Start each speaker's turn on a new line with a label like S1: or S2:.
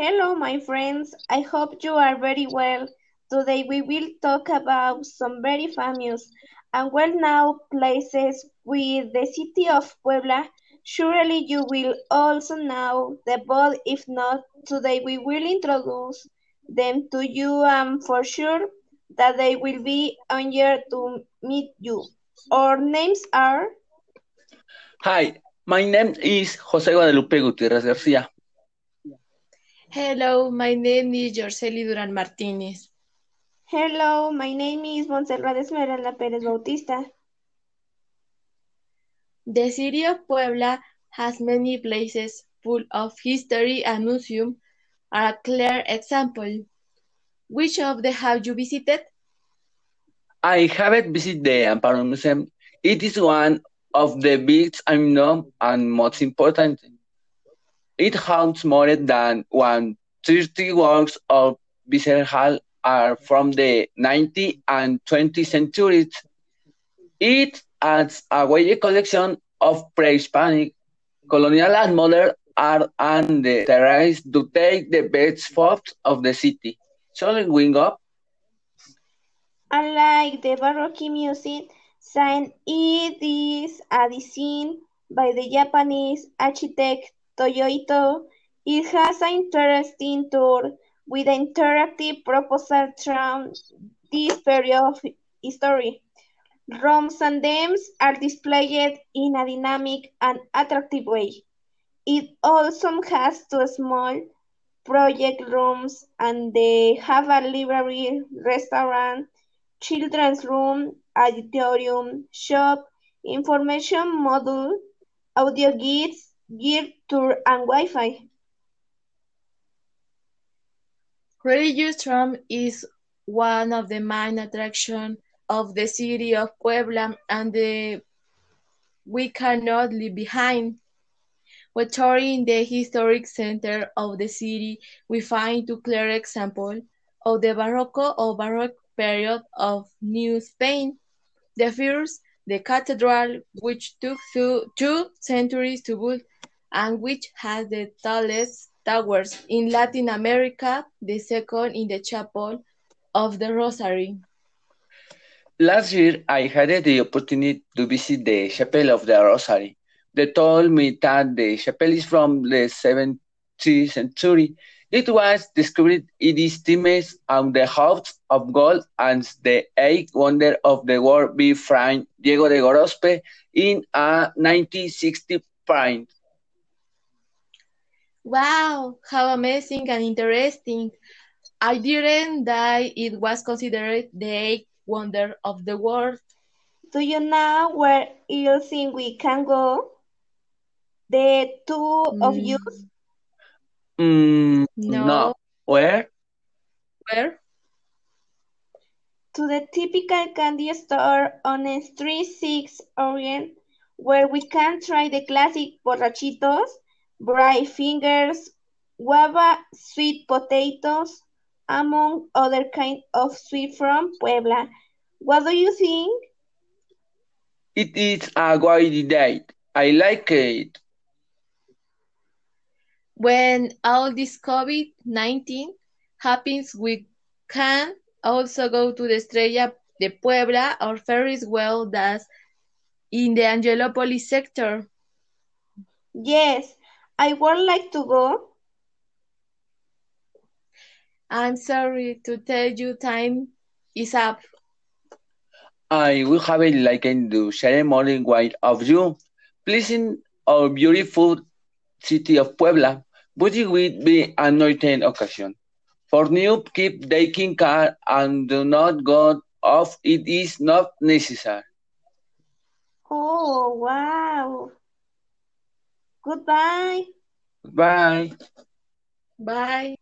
S1: Hello, my friends. I hope you are very well. Today we will talk about some very famous and well-known places with the city of Puebla. Surely you will also know the but if not, today we will introduce them to you and for sure that they will be honored to meet you. Our names are
S2: Hi, my name is Jose Guadalupe Gutierrez Garcia.
S3: Hello, my name is Yorceli Duran Martinez.
S1: Hello, my name is Montserrat Esmeralda Pérez Bautista.
S3: The city of Puebla has many places full of history and museum are a clear example. Which of them have you visited?
S2: I haven't visited the Amparo Museum. It is one of the biggest I know and most important. It holds more than 130 works of Visceral are from the 19th and 20th centuries. It has a wide collection of pre-Hispanic, colonial and modern art and the terrace to take the best photos of the city. Shall we wing up?
S1: Unlike the Baroque music, Saint it is a design by the Japanese architect Toyo Ito. It has an interesting tour with an interactive proposal through this period of history. Rooms and dams are displayed in a dynamic and attractive way. It also has two small project rooms and they have a library, restaurant, children's room, auditorium, shop, information module, audio guides, gear tour, and Wi-Fi.
S3: Religious Trump is one of the main attractions of the city of Puebla and the we cannot leave behind. When touring the historic center of the city, we find two clear examples of the Baroque or Baroque period of New Spain. The first, the cathedral, which took two, two centuries to build and which has the tallest towers in Latin America, the second in the Chapel of the Rosary.
S2: Last year, I had the opportunity to visit the Chapel of the Rosary. They told me that the chapel is from the 17th century. It was discovered it is famous on the house of gold and the eighth wonder of the world by Fray Diego de Gorospe in a 1960 print.
S3: Wow, how amazing and interesting. I didn't that it was considered the eighth wonder of the world.
S1: Do you know where you think we can go? The two of mm. you?
S2: Mm,
S3: No.
S2: no. Where?
S3: Where?
S1: To the typical candy store on Street 6 Orient, where we can try the classic borrachitos, bright fingers, guava sweet potatoes, among other kind of sweet from Puebla. What do you think?
S2: It is a great date. I like it.
S3: When all this COVID-19 happens, we can also go to the Estrella de Puebla or Ferris wheel that's in the Angelopolis sector.
S1: Yes, I would like to go.
S3: I'm sorry to tell you time is up.
S2: I will have a like in the ceremony white of you, pleasing our beautiful city of Puebla, but it will be another occasion. For new, keep taking care and do not go off. It is not necessary.
S1: Oh, wow. Goodbye.
S2: Bye.
S3: Bye.